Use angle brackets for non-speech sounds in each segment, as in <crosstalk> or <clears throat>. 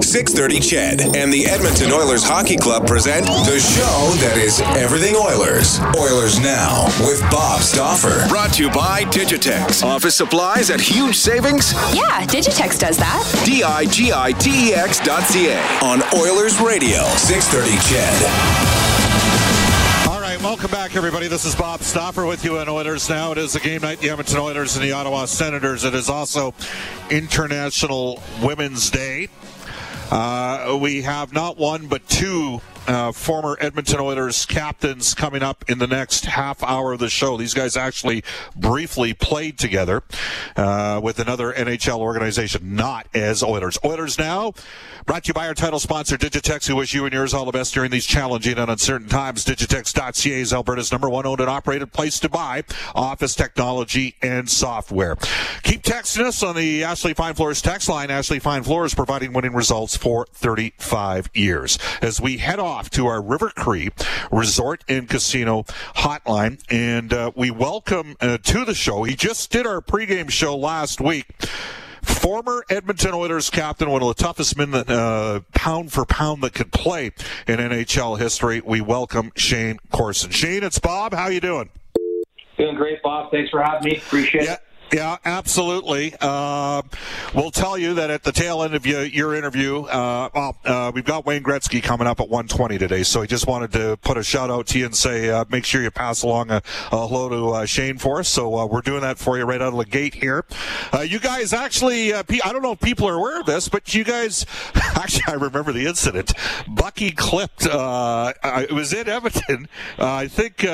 630 CHED and the Edmonton Oilers Hockey Club present the show that is everything Oilers. Oilers Now with Bob Stauffer. Brought to you by Digitex. Office supplies at huge savings. Yeah, Digitex does that. D I G I T E X dot C A. On Oilers Radio. 630 CHED. All right, welcome back, everybody. This is Bob Stauffer with you on Oilers Now. It is a game night, the Edmonton Oilers and the Ottawa Senators. It is also International Women's Day. Uh, we have not one but two uh, former Edmonton Oilers captains coming up in the next half hour of the show. These guys actually briefly played together uh, with another NHL organization, not as Oilers. Oilers now brought to you by our title sponsor, Digitex, who wish you and yours all the best during these challenging and uncertain times. Digitex.ca is Alberta's number one owned and operated place to buy office technology and software. Keep texting us on the Ashley Fine Floors text line. Ashley Fine Floors providing winning results for 35 years. As we head off to our River Cree Resort and Casino hotline, and uh, we welcome uh, to the show. He just did our pregame show last week. Former Edmonton Oilers captain, one of the toughest men that uh, pound for pound that could play in NHL history. We welcome Shayne Corson. Shayne, it's Bob. How you doing? Doing great, Bob. Thanks for having me. Appreciate yeah. it. Yeah, absolutely. Uh, we'll tell you that at the tail end of your, your interview, uh, well, uh, we've got Wayne Gretzky coming up at 120 today, so I just wanted to put a shout out to you and say uh, make sure you pass along a, a hello to uh, Shayne for us. So uh, we're doing that for you right out of the gate here. you guys actually, I don't know if people are aware of this, but you guys, <laughs> actually, I remember the incident. Bucky clipped. it was in Edmonton. I think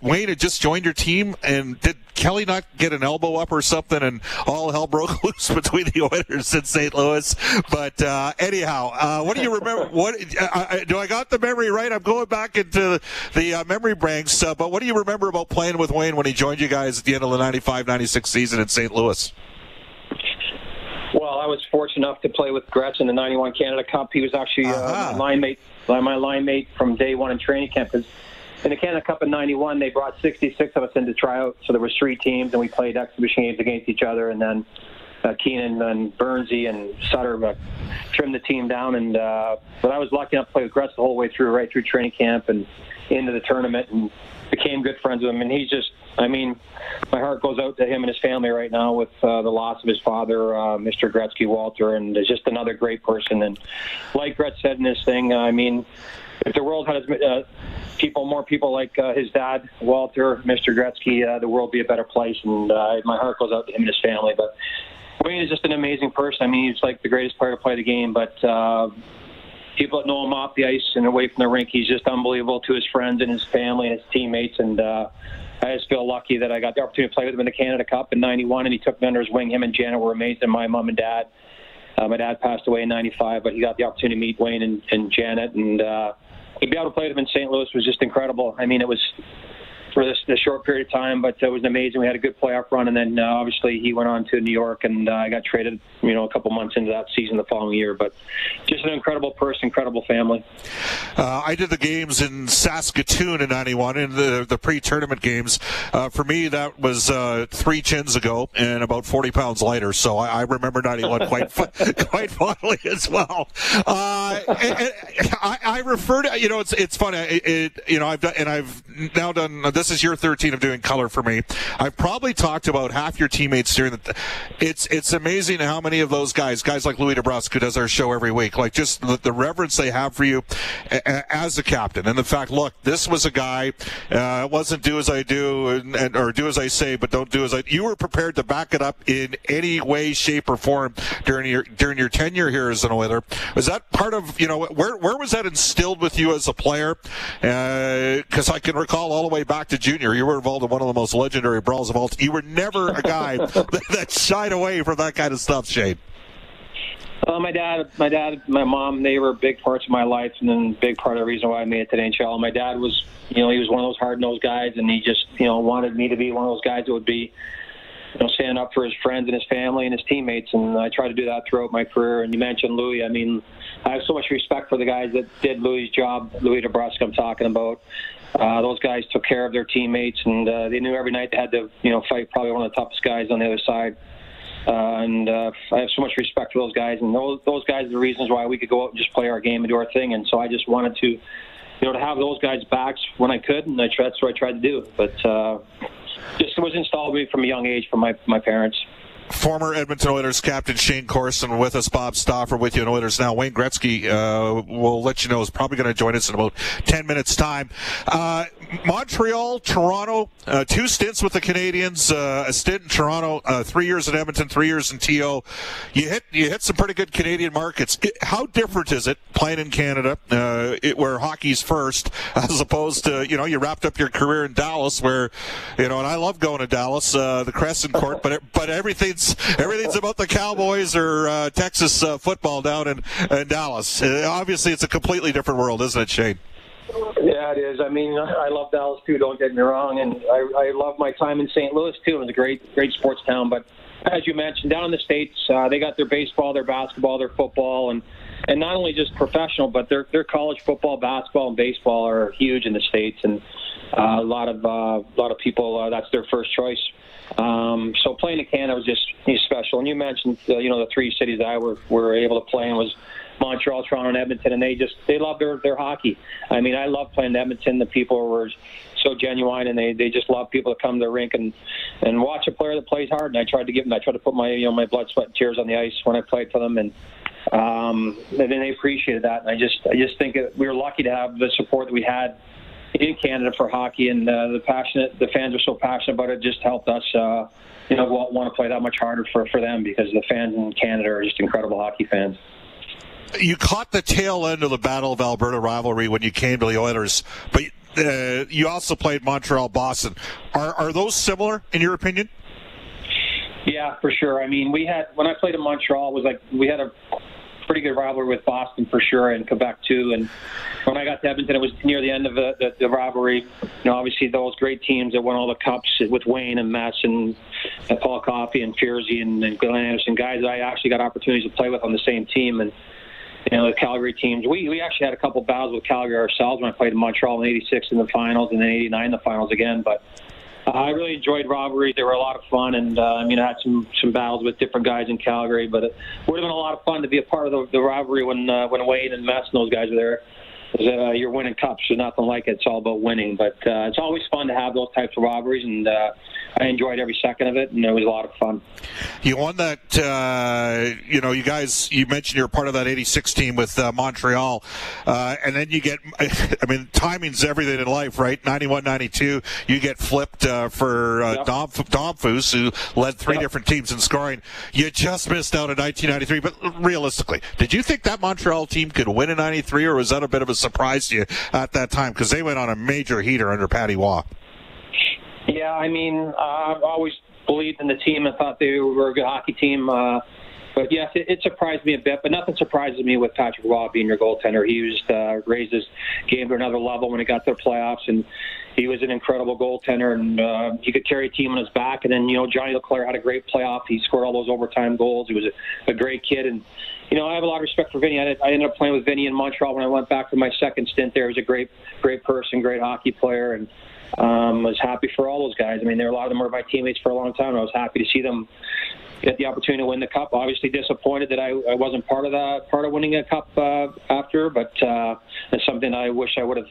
Wayne had just joined your team, and did Kelly not get an elbow up or something, and all hell broke <laughs> loose between the Oilers and St. Louis. But uh, anyhow, uh, what do you remember? <laughs> What uh, do I got the memory right? I'm going back into the uh, memory banks. Uh, but what do you remember about playing with Wayne when he joined you guys at the end of the 95-96 season in St. Louis? Well, I was fortunate enough to play with Gretz in the '91 Canada Cup. He was actually uh-huh. my line mate, my line mate from day one in training camp. Because in the Canada Cup in '91, they brought 66 of us into tryout, so there was three teams, and we played exhibition games against each other, and then uh, Keenan and Burnsy and Sutter uh, trimmed the team down. And uh, but I was lucky enough to play with Gretz the whole way through, right through training camp and into the tournament, and became good friends with him. And he's just, I mean, my heart goes out to him and his family right now with uh, the loss of his father, uh, Mr. Gretzky Walter, and is just another great person. And like Gretz said in his thing, I mean, if the world had uh, people, more people like uh, his dad, Walter, Mr. Gretzky, uh, the world would be a better place. And uh, my heart goes out to him and his family. But Wayne is just an amazing person. I mean, he's like the greatest player to play the game. But uh, people that know him off the ice and away from the rink, he's just unbelievable to his friends and his family and his teammates. And uh, I just feel lucky that I got the opportunity to play with him in the Canada Cup in '91, and he took me under his wing. Him and Janet were amazing. My mom and dad. Uh, my dad passed away in '95, but he got the opportunity to meet Wayne and, and Janet, and uh, to be able to play him in St. Louis was just incredible. I mean, it was for this, this short period of time, but it was amazing. We had a good playoff run, and then uh, obviously he went on to New York, and uh, I got traded, you know, a couple months into that season the following year. But just an incredible person, incredible family. Uh, I did the games in Saskatoon in '91, in the the pre-tournament games. Uh, for me, that was uh, three chins ago and about 40 pounds lighter. So I, I remember '91 <laughs> quite quite fondly <laughs> as well. Uh, and, and I, I refer to, you know, it's it's funny. It, it, you know, I've done, and I've now done. This is year 13 of doing color for me. I've probably talked about half your teammates during the. It's it's amazing how many of those guys, guys like Louie DeBrusk, who does our show every week, like just the, the reverence they have for you as a captain, and the fact, look, this was a guy. Uh, wasn't do as I do and, and, or do as I say, but don't do as I. You were prepared to back it up in any way, shape, or form during your during your tenure here as an Oiler. Was that part of you know where where was that instilled with you as a player? Because uh, I can recall all the way back to junior, you were involved in one of the most legendary brawls of all. Time. You were never a guy <laughs> that, that shied away from that kind of stuff, Shayne. Uh, my dad, my dad, my mom, they were big parts of my life, and then big part of the reason why I made it to the NHL. My dad was, you know, he was one of those hard-nosed guys, and he just, you know, wanted me to be one of those guys that would be, you know, stand up for his friends and his family and his teammates. And I tried to do that throughout my career. And you mentioned Louie. I mean, I have so much respect for the guys that did Louie' job. Louie DeBrusk, I'm talking about. Uh, those guys took care of their teammates, and uh, they knew every night they had to, you know, fight probably one of the toughest guys on the other side. Uh, and uh, I have so much respect for those guys, and those those guys are the reasons why we could go out and just play our game and do our thing. And so I just wanted to, you know, to have those guys' backs when I could, and I tried, that's what I tried to do. But uh, just was installed me from a young age from my my parents. Former Edmonton Oilers captain Shayne Corson with us, Bob Stauffer with you in Oilers now. Wayne Gretzky uh, will let you know is probably going to join us in about 10 minutes' time. Uh, Montreal, Toronto, uh, two stints with the Canadiens, uh, a stint in Toronto, uh, three years in Edmonton, three years in TO. You hit you hit some pretty good Canadian markets. How different is it playing in Canada, uh, it, where hockey's first, <laughs> as opposed to you know you wrapped up your career in Dallas, where you know, and I love going to Dallas, uh, the Crescent Court, but it, but everything's everything's about the Cowboys or uh, Texas uh, football down in, in Dallas. obviously, it's a completely different world, isn't it, Shayne? Yeah, it is. I mean, I love Dallas too. Don't get me wrong, and I, I love my time in St. Louis too. It's a great, great sports town. But as you mentioned, down in the states, uh, they got their baseball, their basketball, their football, and and not only just professional, but their their college football, basketball, and baseball are huge in the states, and uh, a lot of uh, a lot of people uh, that's their first choice. Um, so playing in Canada was just special. And you mentioned, uh, you know, the three cities that I were were able to play in was Montreal, Toronto, and Edmonton, and they just they love their their hockey. I mean, I love playing in Edmonton. The people were so genuine, and they they just love people to come to the rink and and watch a player that plays hard. And I tried to give them, I tried to put my you know my blood, sweat, and tears on the ice when I played for them, and um, and they appreciated that. And I just I just think we were lucky to have the support that we had in Canada for hockey, and uh, the passionate the fans are so passionate about it. Just helped us. Uh, you know, want to play that much harder for, for them because the fans in Canada are just incredible hockey fans you caught the tail end of the Battle of Alberta rivalry when you came to the Oilers, but uh, you also played Montreal Boston. Are are those similar in your opinion? Yeah, for sure. I mean, we had when I played in Montreal, it was like we had a pretty good rivalry with Boston for sure, and Quebec too. And when I got to Edmonton, it was near the end of the, the, the rivalry. You know, obviously those great teams that won all the cups with Wayne and Mess and, and Paul Coffey and Fierzy and, and Glenn Anderson, guys that I actually got opportunities to play with on the same team. And you know, the Calgary teams. We we actually had a couple battles with Calgary ourselves when I played in Montreal in '86 in the finals, and then '89 in the finals again. But I really enjoyed rivalries. They were a lot of fun, and uh, I mean, I had some some battles with different guys in Calgary. But it would have been a lot of fun to be a part of the, the rivalry when uh, when Wayne and Mess and those guys were there. Uh, you're winning cups, so nothing like it. It's all about winning. But uh, it's always fun to have those types of rivalries, and uh, I enjoyed every second of it, and it was a lot of fun. You won that. Uh, you know, you guys. You mentioned you're part of that '86 team with uh, Montreal, uh, and then you get. <laughs> I mean, timing's everything in life, right? '91, '92, you get flipped uh, for uh, yep. Dom, Damphousse, who led three yep. different teams in scoring. You just missed out in 1993, but realistically, did you think that Montreal team could win in '93, or was that a bit of a surprise to you at that time? Because they went on a major heater under Patrick Roy. Yeah, I mean, uh, I've always believed in the team and thought they were a good hockey team. Uh, but yes, it, it surprised me a bit. But nothing surprises me with Patrick Roy being your goaltender. He used uh, raised his game to another level when he got to the playoffs, and he was an incredible goaltender, and uh, he could carry a team on his back. And then you know Johnny LeClair had a great playoff. He scored all those overtime goals. He was a, a great kid, and you know I have a lot of respect for Vinny. I, I ended up playing with Vinny in Montreal when I went back for my second stint there. He was a great, great person, great hockey player, and um, was happy for all those guys. I mean, there were a lot of them were my teammates for a long time. I was happy to see them get the opportunity to win the cup. Obviously disappointed that I, I wasn't part of that, part of winning a cup uh, after, but uh, it's something I wish I would have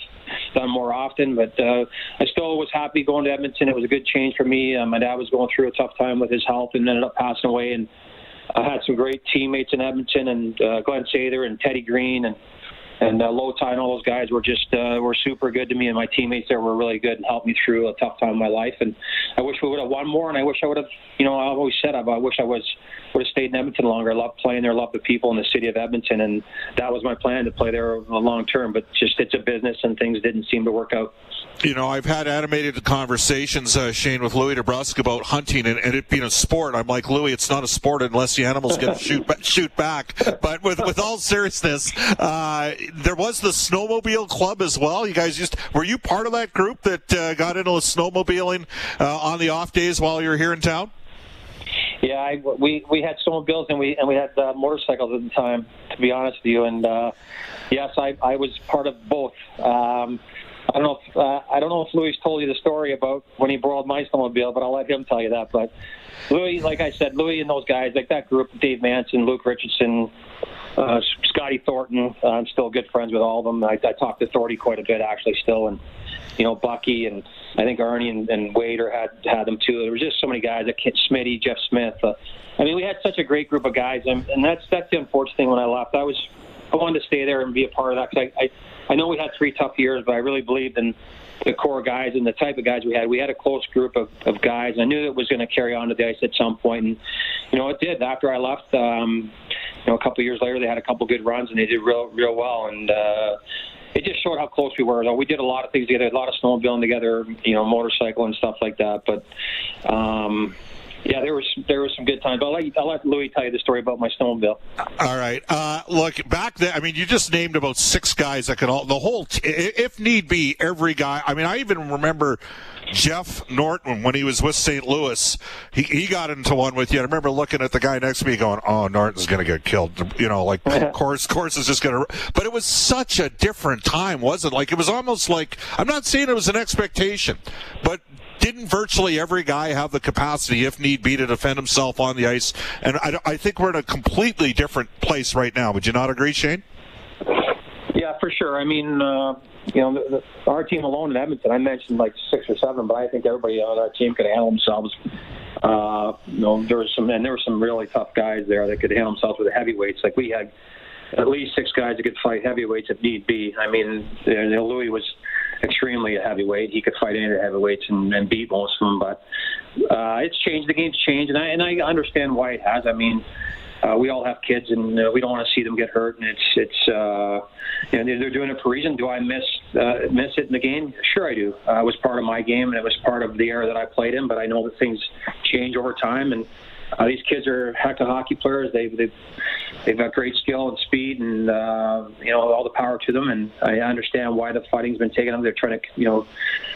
done more often. But uh, I still was happy going to Edmonton. It was a good change for me. Uh, my dad was going through a tough time with his health and ended up passing away. And I had some great teammates in Edmonton and uh, Glen Sather and Teddy Green and and uh, and all those guys were just uh, were super good to me, and my teammates there were really good and helped me through a tough time in my life. And I wish we would have won more, and I wish I would have, you know, I've always said I, I wish I was would have stayed in Edmonton longer. I love playing there, I love the people in the city of Edmonton, and that was my plan to play there long term. But just it's a business, and things didn't seem to work out. You know, I've had animated conversations, uh, Shayne, with Louie DeBrusk about hunting and, and, it being a sport. I'm like, Louie, it's not a sport unless the animals get shoot shoot back. But with with all seriousness, uh, there was the snowmobile club as well. You guys used were you part of that group that uh, got into snowmobiling uh, on the off days while you were here in town? Yeah, I, we we had snowmobiles and we and we had uh, motorcycles at the time. To be honest with you, and uh, yes, I I was part of both. Um, I don't know if uh, I don't know if Louie told you the story about when he borrowed my snowmobile, but I'll let him tell you that. But Louie, like I said, Louie and those guys, like that group, Dave Manson, Luke Richardson, uh, Scotty Thornton. Uh, I'm still good friends with all of them. I, I talk to Thornton quite a bit actually still, and you know Bucky and I think Arnie and, and Wader had had them too. There was just so many guys. Like Smitty, Geoff Smith. Uh, I mean, we had such a great group of guys, and, and that's that's the unfortunate thing. When I left, I was I wanted to stay there and be a part of that because I, I I know we had three tough years, but I really believed in the core guys and the type of guys we had. We had a close group of, of guys. I knew it was going to carry on to the ice at some point, and you know it did. After I left, um, you know, a couple of years later, they had a couple good runs and they did real real well. And uh, it just showed how close we were. Though we did a lot of things together, a lot of snowmobiling together, you know, motorcycle and stuff like that. But um, yeah, there was there was some good times. But I'll let, I'll let Louie tell you the story about my snowmobile. All right. Uh, look, back then, I mean, you just named about six guys that could all, the whole, t- if need be, every guy. I mean, I even remember Jeff Norton when he was with St. Louis. He, he got into one with you. I remember looking at the guy next to me going, oh, Norton's going to get killed. You know, like, <laughs> course, course is just going to, but it was such a different time, wasn't it? Like, it was almost like, I'm not saying it was an expectation, but didn't virtually every guy have the capacity, if need be, to defend himself on the ice? And I, I think we're in a completely different place right now. Would you not agree, Shayne? Yeah, for sure. I mean, uh, you know, the, the, our team alone in Edmonton, I mentioned like six or seven, but I think everybody on our team could handle themselves. Uh, you know, there was some, and there were some really tough guys there that could handle themselves with the heavyweights. Like we had at least six guys that could fight heavyweights if need be. I mean, you know, Louie was extremely a heavyweight. He could fight any of the heavyweights and, and beat most of them. But uh, it's changed. The game's changed, and I and I understand why it has. I mean. Uh, we all have kids, and uh, we don't want to see them get hurt. And it's it's uh, you know they're doing it for a reason. Do I miss uh, miss it in the game? Sure, I do. Uh, it was part of my game, and it was part of the era that I played in. But I know that things change over time, and uh, these kids are heck of hockey players. They've, they've they've got great skill and speed, and uh, you know all the power to them. And I understand why the fighting's been taken. They're trying to you know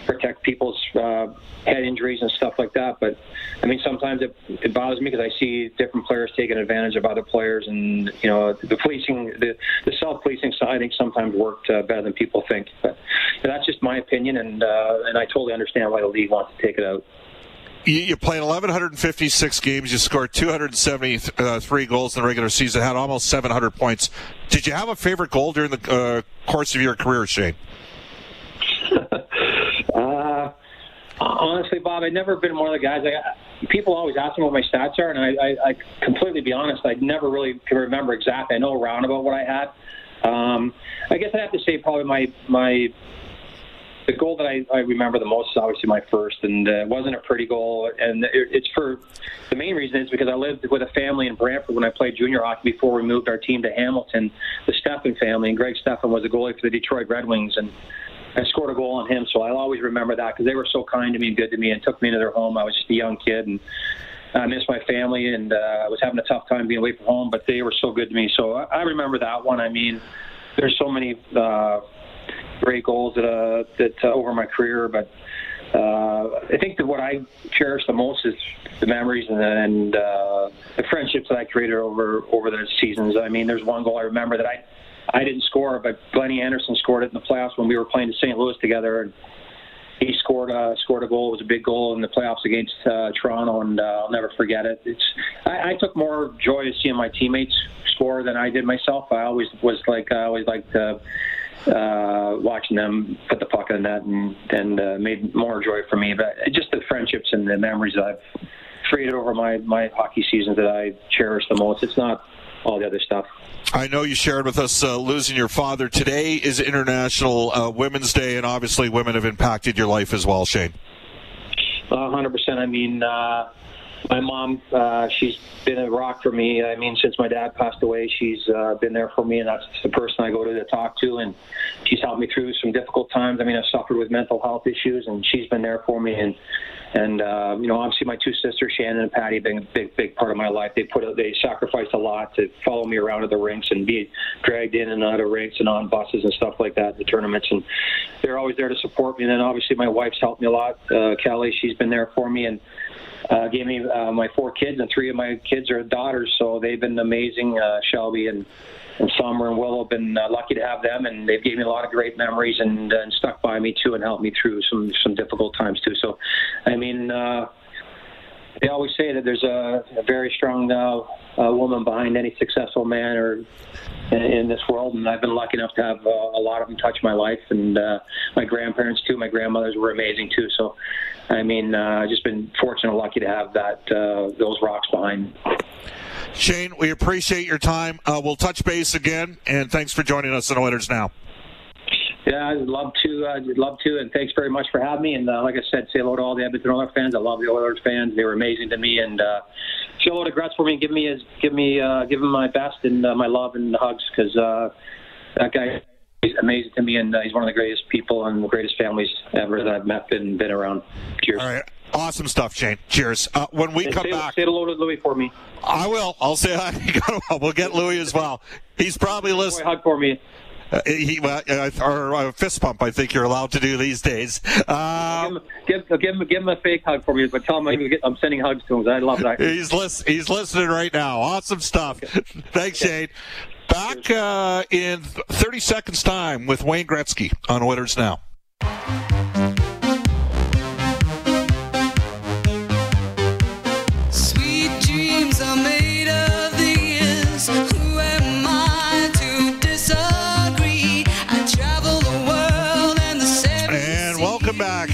protect people's uh, head injuries and stuff like that. But I mean, sometimes it, it bothers me because I see different players taking advantage of other players, and you know the policing, the, the self-policing side, I think sometimes worked uh, better than people think. But that's just my opinion, and uh, and I totally understand why the league wants to take it out you, played 1,156 games. You scored 273 goals in the regular season. Had almost 700 points. Did you have a favorite goal during the uh, course of your career, Shayne? <laughs> uh, honestly, Bob, I've never been one of the guys. I, people always ask me what my stats are, and I, I, I completely be honest. I never really can remember exactly. I know around about what I had. Um, I guess I have to say probably my my the goal that I, I remember the most is obviously my first, and uh, it wasn't a pretty goal. And it, it's for the main reason is because I lived with a family in Brantford when I played junior hockey before we moved our team to Hamilton. The Stefan family, and Greg Stefan was a goalie for the Detroit Red Wings, and I scored a goal on him. So I'll always remember that because they were so kind to me and good to me and took me into their home. I was just a young kid, and I miss my family, and uh, I was having a tough time being away from home. But they were so good to me, so I, I remember that one. I mean, there's so many uh, great goals that uh, that uh, over my career, but uh, I think that what I cherish the most is the memories and, and uh, the friendships that I created over over the seasons. I mean, there's one goal I remember that I I didn't score, but Glennie Anderson scored it in the playoffs when we were playing in St. Louis together, and he scored a scored a goal. It was a big goal in the playoffs against uh, Toronto, and uh, I'll never forget it. It's I, I took more joy to seeing my teammates score than I did myself. I always was like I always liked. Uh, uh, watching them put the puck in the net and, and uh, made more joy for me. But just the friendships and the memories that I've created over my, my hockey seasons that I cherish the most. It's not all the other stuff. I know you shared with us uh, losing your father. Today is International uh, Women's Day, and obviously women have impacted your life as well, Shayne. Uh, 100%. I mean, uh, my mom, uh, she's been a rock for me. I mean, since my dad passed away, she's uh, been there for me, and that's the person I go to to talk to. And she's helped me through some difficult times. I mean, I've suffered with mental health issues, and she's been there for me. And and uh, you know, obviously, my two sisters, Shannon and Patty, have been a big, big part of my life. They put, they sacrificed a lot to follow me around at the rinks and be dragged in and out of rinks and on buses and stuff like that, the tournaments, and they're always there to support me. And then obviously, my wife's helped me a lot. Uh, Kelly, she's been there for me, and uh, gave me uh, my four kids, and three of my kids are daughters, so they've been amazing. Uh, Shelby and and Summer and Willow have been uh, lucky to have them, and they've given me a lot of great memories and, uh, and stuck by me too, and helped me through some some difficult times too. So, I mean. Uh, they always say that there's a, a very strong uh, uh, woman behind any successful man or in, in this world, and I've been lucky enough to have uh, a lot of them touch my life, and uh, my grandparents too. My grandmothers were amazing too. So, I mean, uh, I've just been fortunate, and lucky to have that those rocks behind. Shayne, we appreciate your time. We'll touch base again, and thanks for joining us on Oilers Now. Yeah, I'd love to. Uh, I'd love to, and thanks very much for having me. And uh, like I said, say hello to all the Edmonton Oilers fans. I love the Oilers fans; they were amazing to me. And uh, say hello to Gretz for me. And give me his, give me, uh, give him my best and uh, my love and hugs because uh, that guy is amazing to me, and uh, he's one of the greatest people and the greatest families ever that I've met and been around. Cheers. All right. Awesome stuff, Shayne. Cheers. Uh, when we And come say, back, say hello to Louie for me. I will. I'll say hi. <laughs> we'll get Louie as well. He's probably listening. hug for me. Uh, he, well, uh, or a fist pump, I think you're allowed to do these days. Uh, Give, him- give, give, him, give him a fake hug for me, but tell him I'm, I'm sending hugs to him. I love that. he's lis- he's listening right now. Awesome stuff. Thanks, Shayne. Back uh, in 30 seconds' time with Wayne Gretzky on Oilers Now.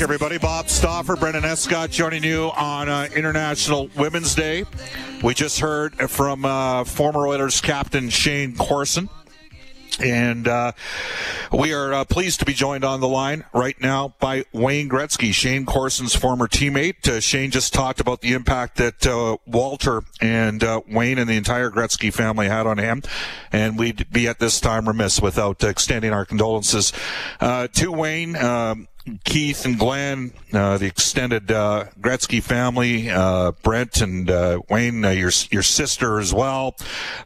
Everybody. Bob Stauffer, Brendan Escott joining you on uh, International Women's Day. We just heard from uh, former Oilers captain Shayne Corson. And uh, we are uh, pleased to be joined on the line right now by Wayne Gretzky, Shayne Corson's former teammate. Uh, Shayne just talked about the impact that uh, Walter and uh, Wayne and the entire Gretzky family had on him. And we'd be at this time remiss without extending our condolences uh, to Wayne. Um, Keith and Glenn, uh, the extended uh, Gretzky family, uh, Brent and uh, Wayne, your your sister as well.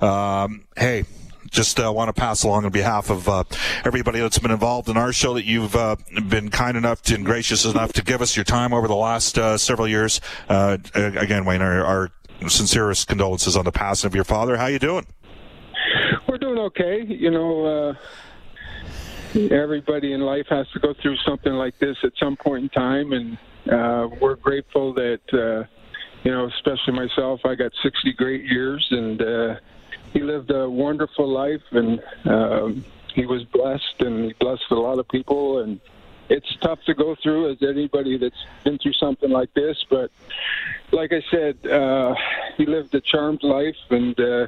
Um, hey, just uh, want to pass along on behalf of uh, everybody that's been involved in our show that you've uh, been kind enough to, and gracious enough to give us your time over the last uh, several years. Uh, again, Wayne, our, our sincerest condolences on the passing of your father. How you doing? We're doing okay. You know, uh, everybody in life has to go through something like this at some point in time, and we're grateful that, you know, especially myself, I got 60 great years, and he lived a wonderful life, and um, he was blessed, and he blessed a lot of people, and it's tough to go through as anybody that's been through something like this, but like I said, uh, he lived a charmed life, and uh,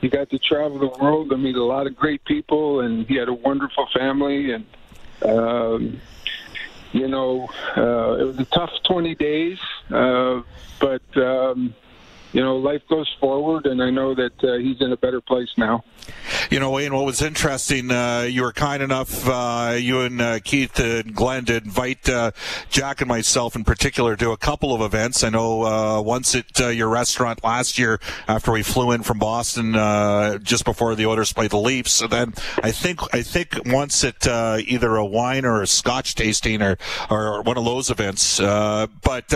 he got to travel the world and meet a lot of great people, and he had a wonderful family, and um, you know, uh, it was a tough 20 days, uh, but um, you know, life goes forward, and I know that uh, he's in a better place now. You know, Wayne, what was interesting, uh, you were kind enough, uh, you and uh, Keith and Glenn, to invite uh, Jack and myself in particular to a couple of events. I know uh, once at your restaurant last year after we flew in from Boston just before the Oilers played the Leafs. And then I think I think once at either a wine or a Scotch tasting or or one of those events. but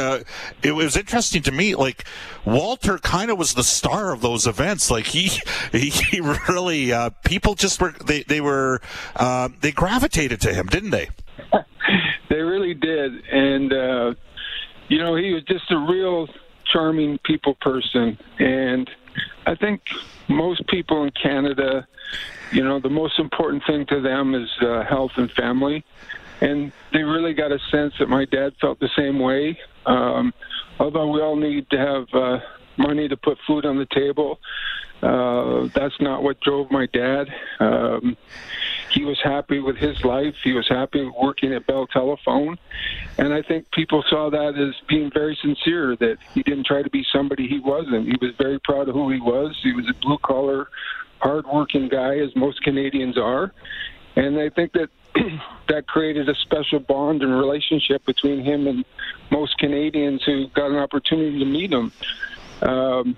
it was interesting to me, like Walter kind of was the star of those events. Like he <laughs> he really uh, people just were they they were uh, they gravitated to him, didn't they? <laughs> they really did, and uh, you know he was just a real charming people person, and I think most people in Canada, you know, the most important thing to them is uh, health and family, and they really got a sense that my dad felt the same way. Um, although we all need to have uh, money to put food on the table, uh, that's not what drove my dad. Um, he was happy with his life. He was happy working at Bell Telephone. And I think people saw that as being very sincere, that he didn't try to be somebody he wasn't. He was very proud of who he was. He was a blue collar, hard-working guy, as most Canadians are. And I think that <clears throat> that created a special bond and relationship between him and most Canadians who got an opportunity to meet him. Um,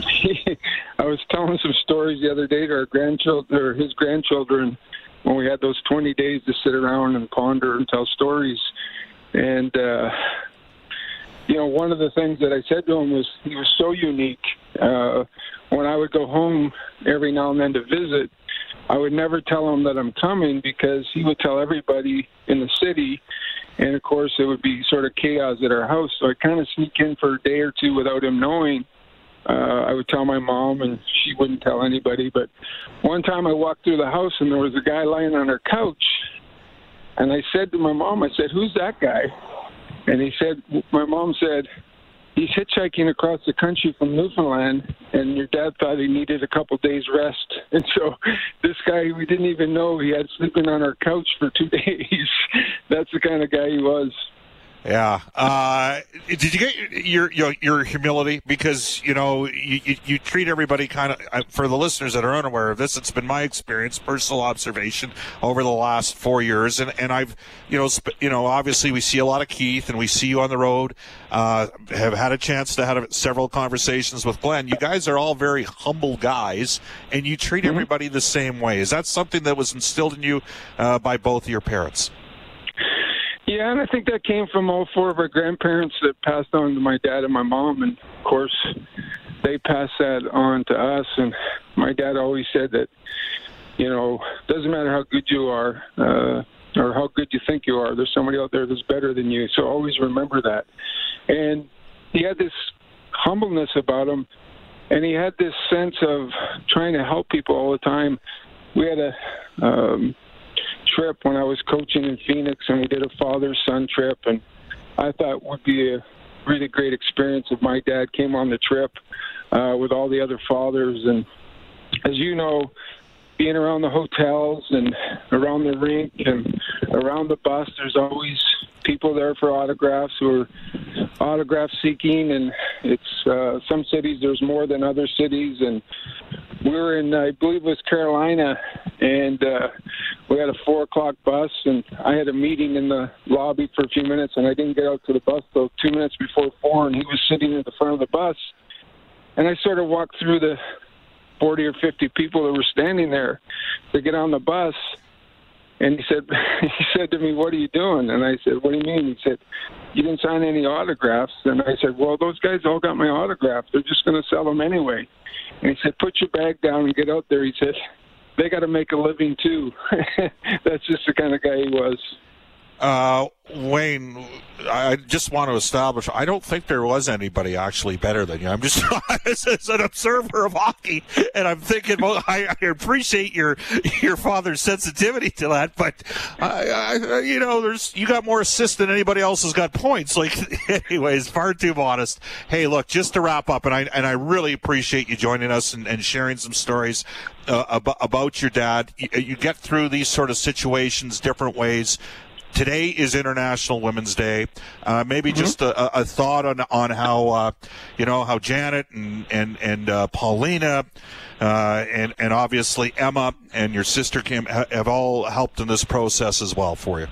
<laughs> I was telling some stories the other day to our grandchildren, or his grandchildren, when we had those 20 days to sit around and ponder and tell stories. And, uh, you know, one of the things that I said to him was he was so unique. Uh, when I would go home every now and then to visit, I would never tell him that I'm coming because he would tell everybody in the city. And of course, it would be sort of chaos at our house. So I kind of sneak in for a day or two without him knowing uh, I would tell my mom, and she wouldn't tell anybody. But one time I walked through the house, and there was a guy lying on her couch. And I said to my mom, I said, Who's that guy? And he said, My mom said, He's hitchhiking across the country from Newfoundland, and your dad thought he needed a couple days rest. <laughs> And so this guy, we didn't even know he had sleeping on our couch for two <laughs> days. That's the kind of guy he was. Yeah. Uh, did you get your, your, your humility because you know you, you, you treat everybody kind of for the listeners that are unaware of this. It's been my experience, personal observation over the last four years, and, and I've you know sp- you know obviously we see a lot of Keith and we see you on the road. Uh, have had a chance to have several conversations with Glenn. You guys are all very humble guys, and you treat mm-hmm. everybody the same way. Is that something that was instilled in you uh, by both of your parents? Yeah, and I think that came from all four of our grandparents that passed on to my dad and my mom, and of course, they passed that on to us. And my dad always said that, you know, doesn't matter how good you are uh, or how good you think you are, there's somebody out there that's better than you. So always remember that. And he had this humbleness about him, and he had this sense of trying to help people all the time. We had a um, trip when I was coaching in Phoenix, and we did a father son trip, and I thought would be a really great experience if my dad came on the trip uh, with all the other fathers. And as you know, being around the hotels and around the rink and around the bus, there's always people there for autographs who are autograph seeking, and it's uh, some cities there's more than other cities, and we were in I believe it was Carolina, and uh, we had a four o'clock bus, and I had a meeting in the lobby for a few minutes, and I didn't get out to the bus till two minutes before four, and he was sitting at the front of the bus, and I sort of walked through the 40 or 50 people that were standing there to get on the bus and he said, <laughs> he said to me, "What are you doing?" And I said, "What do you mean?" He said, "You didn't sign any autographs." And I said, "Well, those guys all got my autograph. They're just going to sell them anyway." And he said, "Put your bag down and get out there." He said, "They got to make a living too." <laughs> That's just the kind of guy he was. Uh, Wayne, I just want to establish I don't think there was anybody actually better than you. I'm just <laughs> as an observer of hockey, and I'm thinking, well, I, I appreciate your your father's sensitivity to that, but I, I, you know, there's you got more assists than anybody else has got points. <laughs> Like, anyways, far too modest. Hey, look, just to wrap up, and I and I really appreciate you joining us and, and sharing some stories uh, about, about your dad. You, you get through these sort of situations different ways today is International Women's Day. Uh, maybe Mm-hmm. just a, a thought on on how uh, you know how Janet and and and uh, Paulina. Uh, and and obviously Emma and your sister Kim have all helped in this process as well for you.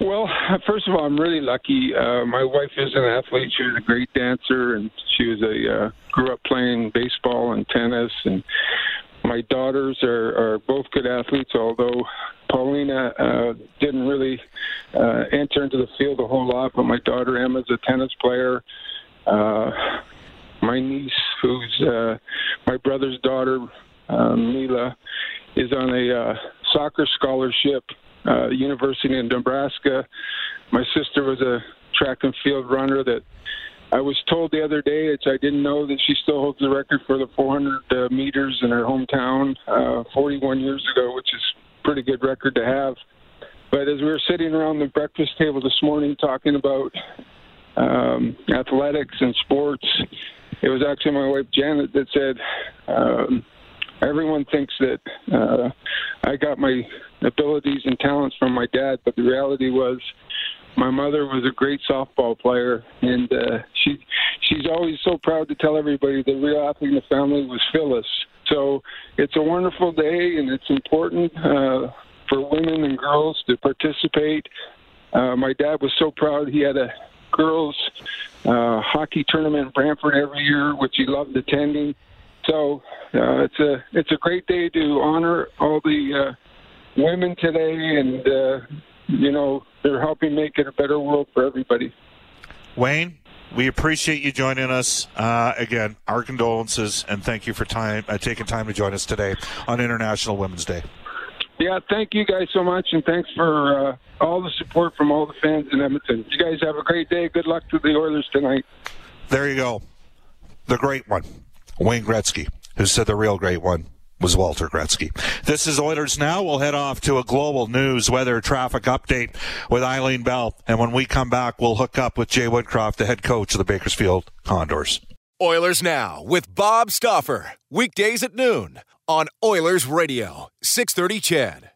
Well, first of all, I'm really lucky. Uh, my wife is an athlete. She was a great dancer, and she was a uh, grew up playing baseball and tennis. And my daughters are, are both good athletes, although Paulina uh, didn't really uh, enter into the field a whole lot. But my daughter Emma's a tennis player. Uh, my niece, who's uh, my brother's daughter, uh, Mila, is on a uh, soccer scholarship uh, University in Nebraska. My sister was a track and field runner that I was told the other day, which I didn't know, that she still holds the record for the 400 uh, meters in her hometown uh, 41 years ago, which is pretty good record to have. But as we were sitting around the breakfast table this morning talking about um, athletics and sports, it was actually my wife Janet that said, um, everyone thinks that uh, I got my abilities and talents from my dad, but the reality was my mother was a great softball player, and uh, she she's always so proud to tell everybody the real athlete in the family was Phyllis. So it's a wonderful day, and it's important uh, for women and girls to participate. Uh, my dad was so proud he had a girls uh, hockey tournament in Brantford every year, which he loved attending. So uh, it's a it's a great day to honor all the uh, women today, and uh, you know they're helping make it a better world for everybody. Wayne, we appreciate you joining us. Uh, again, our condolences and thank you for time uh, taking time to join us today on International Women's Day. Yeah, thank you guys so much, and thanks for uh, all the support from all the fans in Edmonton. You guys have a great day. Good luck to the Oilers tonight. There you go, the great one, Wayne Gretzky, who said the real great one was Walter Gretzky. This is Oilers Now. We'll head off to a global news weather traffic update with Eileen Bell. And when we come back, we'll hook up with Jay Woodcroft, the head coach of the Bakersfield Condors. Oilers Now with Bob Stauffer. Weekdays at noon on Oilers Radio, 630 CHED.